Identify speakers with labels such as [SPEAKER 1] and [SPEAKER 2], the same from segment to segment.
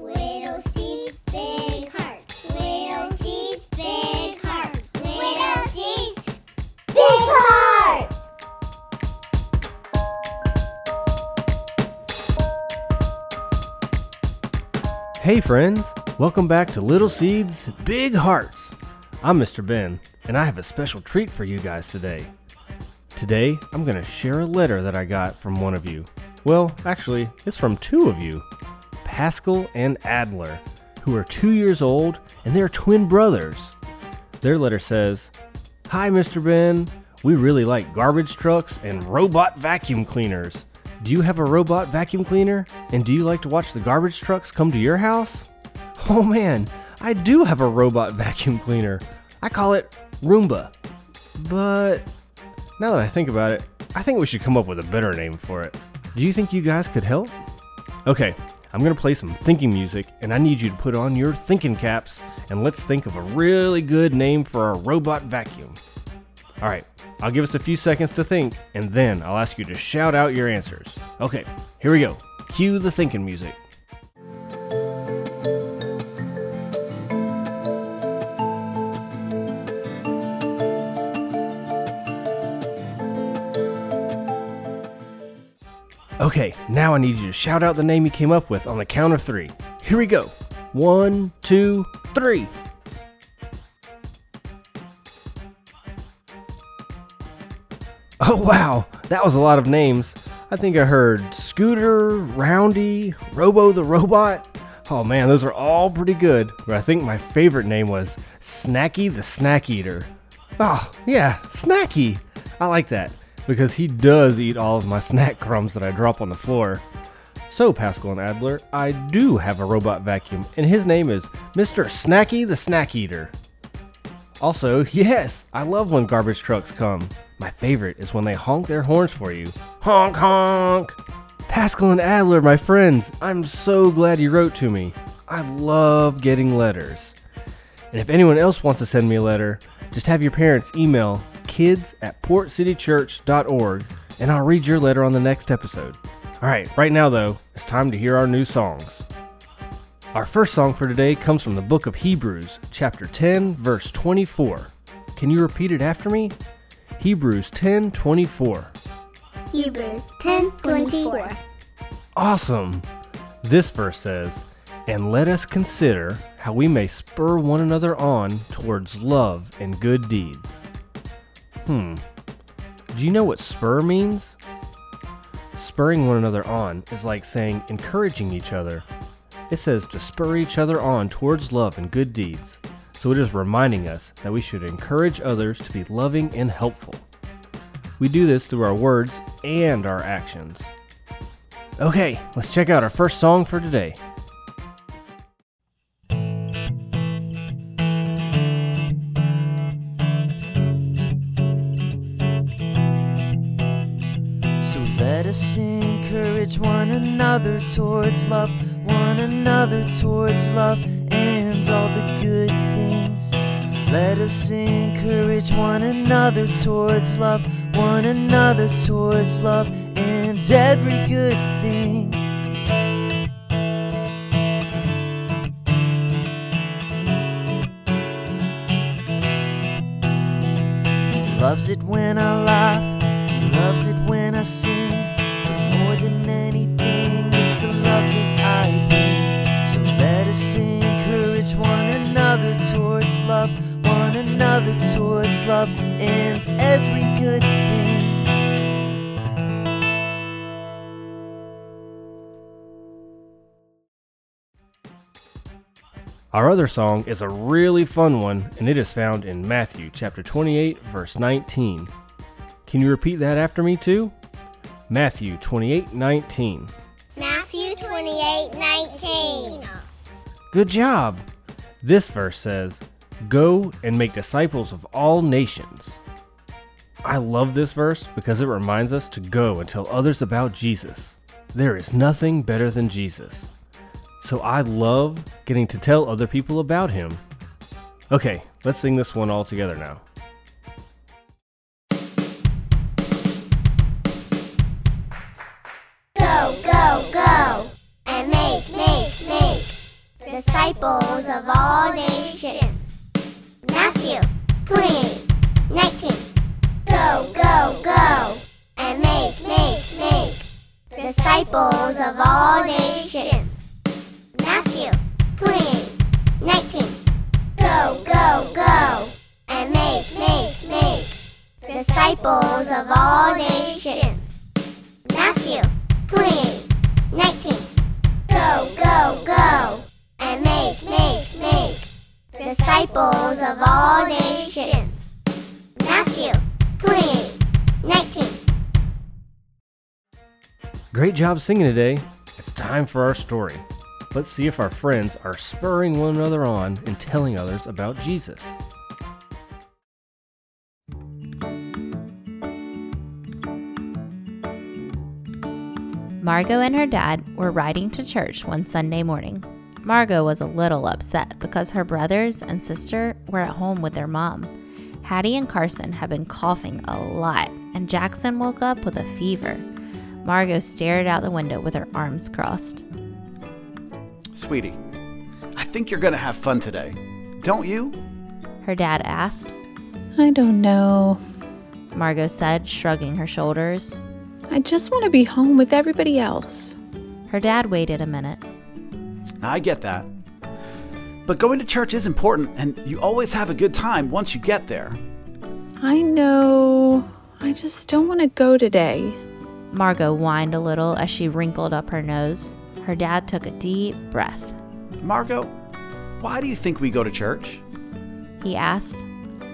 [SPEAKER 1] Little seeds, big hearts. Little seeds, big hearts. Little seeds, big hearts.
[SPEAKER 2] Hey, friends! Welcome back to Little Seeds, Big Hearts. I'm Mr. Ben, and I have a special treat for you guys today. Today, I'm going to share a letter that I got from one of you. Well, actually, it's from two of you Pascal and Adler, who are two years old and they're twin brothers. Their letter says Hi, Mr. Ben. We really like garbage trucks and robot vacuum cleaners. Do you have a robot vacuum cleaner? And do you like to watch the garbage trucks come to your house? Oh man, I do have a robot vacuum cleaner. I call it Roomba. But now that I think about it, I think we should come up with a better name for it. Do you think you guys could help? Okay, I'm gonna play some thinking music, and I need you to put on your thinking caps and let's think of a really good name for our robot vacuum. All right, I'll give us a few seconds to think, and then I'll ask you to shout out your answers. Okay, here we go. Cue the thinking music. Okay, now I need you to shout out the name you came up with on the count of three. Here we go. One, two, three. Oh wow, that was a lot of names. I think I heard Scooter, Roundy, Robo the Robot. Oh man, those are all pretty good. But I think my favorite name was Snacky the Snack Eater. Oh, yeah, Snacky. I like that because he does eat all of my snack crumbs that I drop on the floor. So, Pascal and Adler, I do have a robot vacuum, and his name is Mr. Snacky the Snack Eater. Also, yes, I love when garbage trucks come. My favorite is when they honk their horns for you. Honk honk! Pascal and Adler, my friends, I'm so glad you wrote to me. I love getting letters. And if anyone else wants to send me a letter, just have your parents email kids at portcitychurch.org and I'll read your letter on the next episode. All right, right now though, it's time to hear our new songs. Our first song for today comes from the book of Hebrews, chapter 10, verse 24. Can you repeat it after me? Hebrews 10:24.
[SPEAKER 1] Hebrews 10 24.
[SPEAKER 2] Awesome. This verse says, "And let us consider how we may spur one another on towards love and good deeds." Hmm. Do you know what spur means? Spurring one another on is like saying encouraging each other. It says to spur each other on towards love and good deeds. So it is reminding us that we should encourage others to be loving and helpful. We do this through our words and our actions. Okay, let's check out our first song for today.
[SPEAKER 3] Encourage one another towards love, one another towards love, and all the good things. Let us encourage one another towards love, one another towards love, and every good thing. He loves it when I laugh, he loves it when I sing. One another towards love, and every good thing.
[SPEAKER 2] Our other song is a really fun one, and it is found in Matthew chapter 28, verse 19. Can you repeat that after me too? Matthew 28, 19.
[SPEAKER 1] Matthew 28 19.
[SPEAKER 2] Good job! This verse says, Go and make disciples of all nations. I love this verse because it reminds us to go and tell others about Jesus. There is nothing better than Jesus. So I love getting to tell other people about him. Okay, let's sing this one all together now.
[SPEAKER 1] Go, go, go. And make, make, make. disciples of all nations. Matthew 28 19. Go, go, go, and make, make, make disciples of all nations. Matthew 28 19. Go, go, go, and make, make, make disciples of all nations. Matthew
[SPEAKER 2] Great job singing today. It's time for our story. Let's see if our friends are spurring one another on and telling others about Jesus.
[SPEAKER 4] Margot and her dad were riding to church one Sunday morning. Margot was a little upset because her brothers and sister were at home with their mom. Hattie and Carson had been coughing a lot, and Jackson woke up with a fever. Margot stared out the window with her arms crossed.
[SPEAKER 5] Sweetie, I think you're gonna have fun today. Don't you?
[SPEAKER 4] Her dad asked.
[SPEAKER 6] I don't know.
[SPEAKER 4] Margot said, shrugging her shoulders.
[SPEAKER 6] I just want to be home with everybody else.
[SPEAKER 4] Her dad waited a minute.
[SPEAKER 5] I get that. But going to church is important, and you always have a good time once you get there.
[SPEAKER 6] I know. I just don't want to go today.
[SPEAKER 4] Margot whined a little as she wrinkled up her nose. Her dad took a deep breath.
[SPEAKER 5] Margot, why do you think we go to church?
[SPEAKER 4] He asked.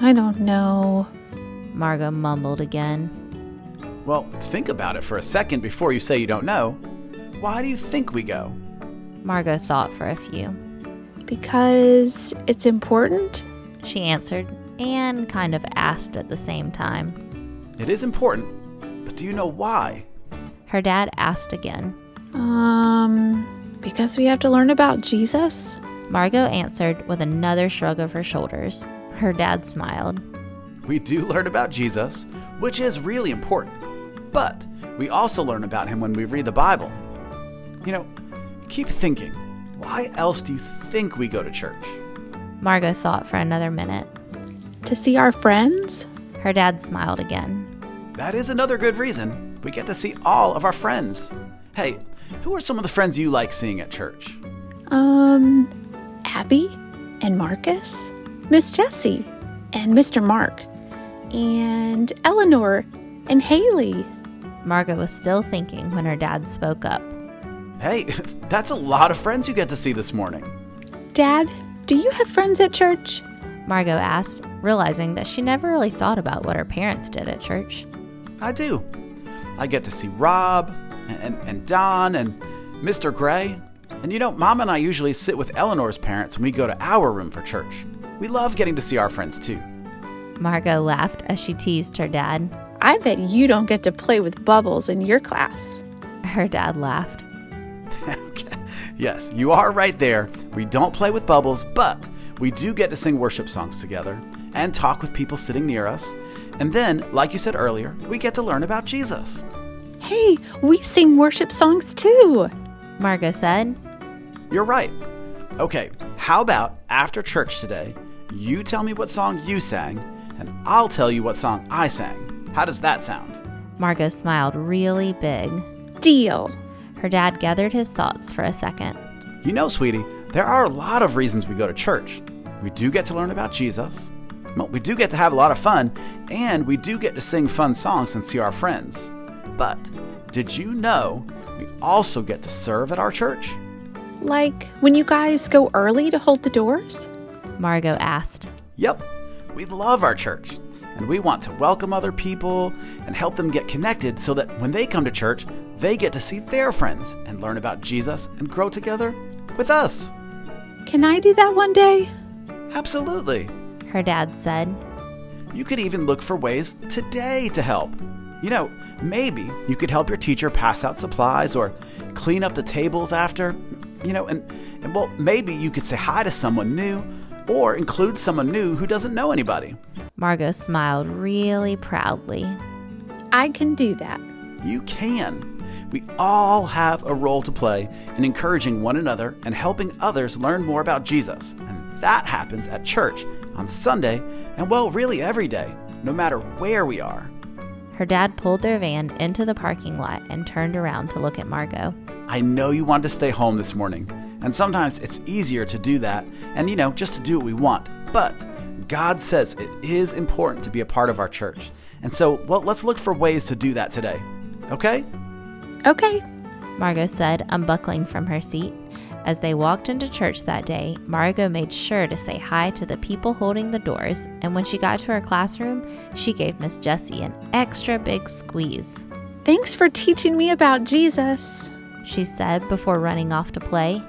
[SPEAKER 6] I don't know.
[SPEAKER 4] Margot mumbled again.
[SPEAKER 5] Well, think about it for a second before you say you don't know. Why do you think we go?
[SPEAKER 4] Margot thought for a few.
[SPEAKER 6] Because it's important?
[SPEAKER 4] She answered and kind of asked at the same time.
[SPEAKER 5] It is important, but do you know why?
[SPEAKER 4] Her dad asked again.
[SPEAKER 6] Um, because we have to learn about Jesus?
[SPEAKER 4] Margot answered with another shrug of her shoulders. Her dad smiled.
[SPEAKER 5] We do learn about Jesus, which is really important. But we also learn about him when we read the Bible. You know, keep thinking. Why else do you think we go to church?
[SPEAKER 4] Margot thought for another minute.
[SPEAKER 6] To see our friends?
[SPEAKER 4] Her dad smiled again.
[SPEAKER 5] That is another good reason. We get to see all of our friends. Hey, who are some of the friends you like seeing at church?
[SPEAKER 6] Um, Abby and Marcus, Miss Jessie and Mr. Mark, and Eleanor and Haley.
[SPEAKER 4] Margot was still thinking when her dad spoke up.
[SPEAKER 5] Hey, that's a lot of friends you get to see this morning.
[SPEAKER 6] Dad, do you have friends at church?
[SPEAKER 4] Margot asked, realizing that she never really thought about what her parents did at church.
[SPEAKER 5] I do. I get to see Rob and, and Don and Mr. Gray. And you know, Mom and I usually sit with Eleanor's parents when we go to our room for church. We love getting to see our friends too.
[SPEAKER 4] Margot laughed as she teased her dad.
[SPEAKER 6] I bet you don't get to play with bubbles in your class.
[SPEAKER 4] Her dad laughed.
[SPEAKER 5] Yes, you are right there. We don't play with bubbles, but we do get to sing worship songs together and talk with people sitting near us. And then, like you said earlier, we get to learn about Jesus.
[SPEAKER 6] Hey, we sing worship songs too.
[SPEAKER 4] Margot said.
[SPEAKER 5] You're right. Okay, how about after church today, you tell me what song you sang, and I'll tell you what song I sang. How does that sound?
[SPEAKER 4] Margot smiled really big.
[SPEAKER 6] Deal.
[SPEAKER 4] Her dad gathered his thoughts for a second.
[SPEAKER 5] You know, sweetie, there are a lot of reasons we go to church. We do get to learn about Jesus. Well, we do get to have a lot of fun, and we do get to sing fun songs and see our friends. But did you know we also get to serve at our church?
[SPEAKER 6] Like when you guys go early to hold the doors?
[SPEAKER 4] Margot asked.
[SPEAKER 5] Yep, we love our church, and we want to welcome other people and help them get connected so that when they come to church, they get to see their friends and learn about Jesus and grow together with us.
[SPEAKER 6] Can I do that one day?
[SPEAKER 5] Absolutely.
[SPEAKER 4] Her dad said.
[SPEAKER 5] You could even look for ways today to help. You know, maybe you could help your teacher pass out supplies or clean up the tables after, you know, and, and well, maybe you could say hi to someone new or include someone new who doesn't know anybody.
[SPEAKER 4] Margot smiled really proudly.
[SPEAKER 6] I can do that.
[SPEAKER 5] You can. We all have a role to play in encouraging one another and helping others learn more about Jesus. And that happens at church on Sunday and, well, really every day, no matter where we are.
[SPEAKER 4] Her dad pulled their van into the parking lot and turned around to look at Margot.
[SPEAKER 5] I know you wanted to stay home this morning, and sometimes it's easier to do that and, you know, just to do what we want. But God says it is important to be a part of our church. And so, well, let's look for ways to do that today. Okay?
[SPEAKER 6] Okay.
[SPEAKER 4] Margot said, unbuckling from her seat. As they walked into church that day, Margot made sure to say hi to the people holding the doors, and when she got to her classroom, she gave Miss Jessie an extra big squeeze.
[SPEAKER 6] Thanks for teaching me about Jesus.
[SPEAKER 4] She said before running off to play.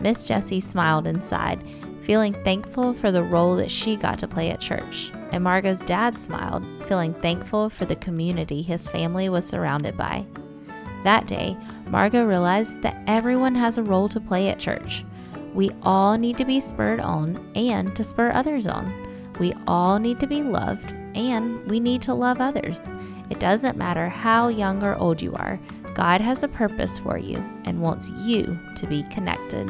[SPEAKER 4] Miss Jessie smiled inside, feeling thankful for the role that she got to play at church. And Margot's dad smiled, feeling thankful for the community his family was surrounded by. That day, Margot realized that everyone has a role to play at church. We all need to be spurred on and to spur others on. We all need to be loved and we need to love others. It doesn't matter how young or old you are, God has a purpose for you and wants you to be connected.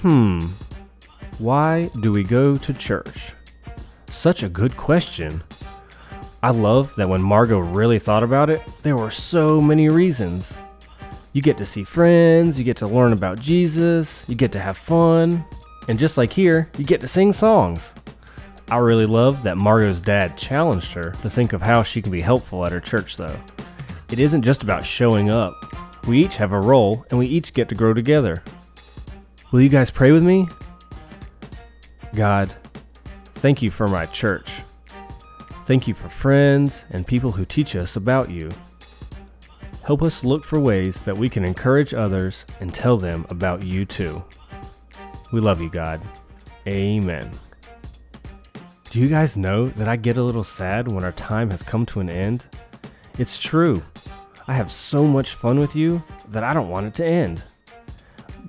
[SPEAKER 2] Hmm. Why do we go to church? Such a good question. I love that when Margot really thought about it, there were so many reasons. You get to see friends, you get to learn about Jesus, you get to have fun, and just like here, you get to sing songs. I really love that Margot's dad challenged her to think of how she can be helpful at her church, though. It isn't just about showing up, we each have a role and we each get to grow together. Will you guys pray with me? God, thank you for my church. Thank you for friends and people who teach us about you. Help us look for ways that we can encourage others and tell them about you too. We love you, God. Amen. Do you guys know that I get a little sad when our time has come to an end? It's true. I have so much fun with you that I don't want it to end.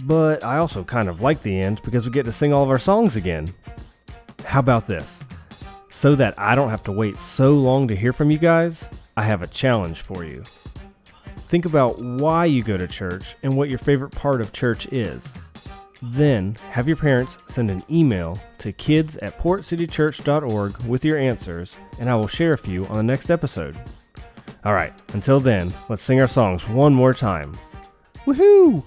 [SPEAKER 2] But I also kind of like the end because we get to sing all of our songs again. How about this? So that I don't have to wait so long to hear from you guys, I have a challenge for you. Think about why you go to church and what your favorite part of church is. Then have your parents send an email to kids at portcitychurch.org with your answers, and I will share a few on the next episode. All right, until then, let's sing our songs one more time. Woohoo!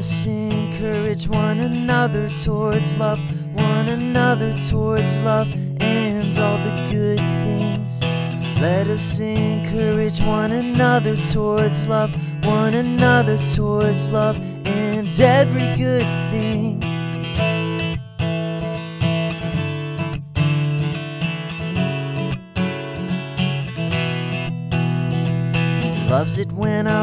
[SPEAKER 3] Us encourage one another towards love, one another towards love, and all the good things. Let us encourage one another towards love, one another towards love, and every good thing. He loves it when I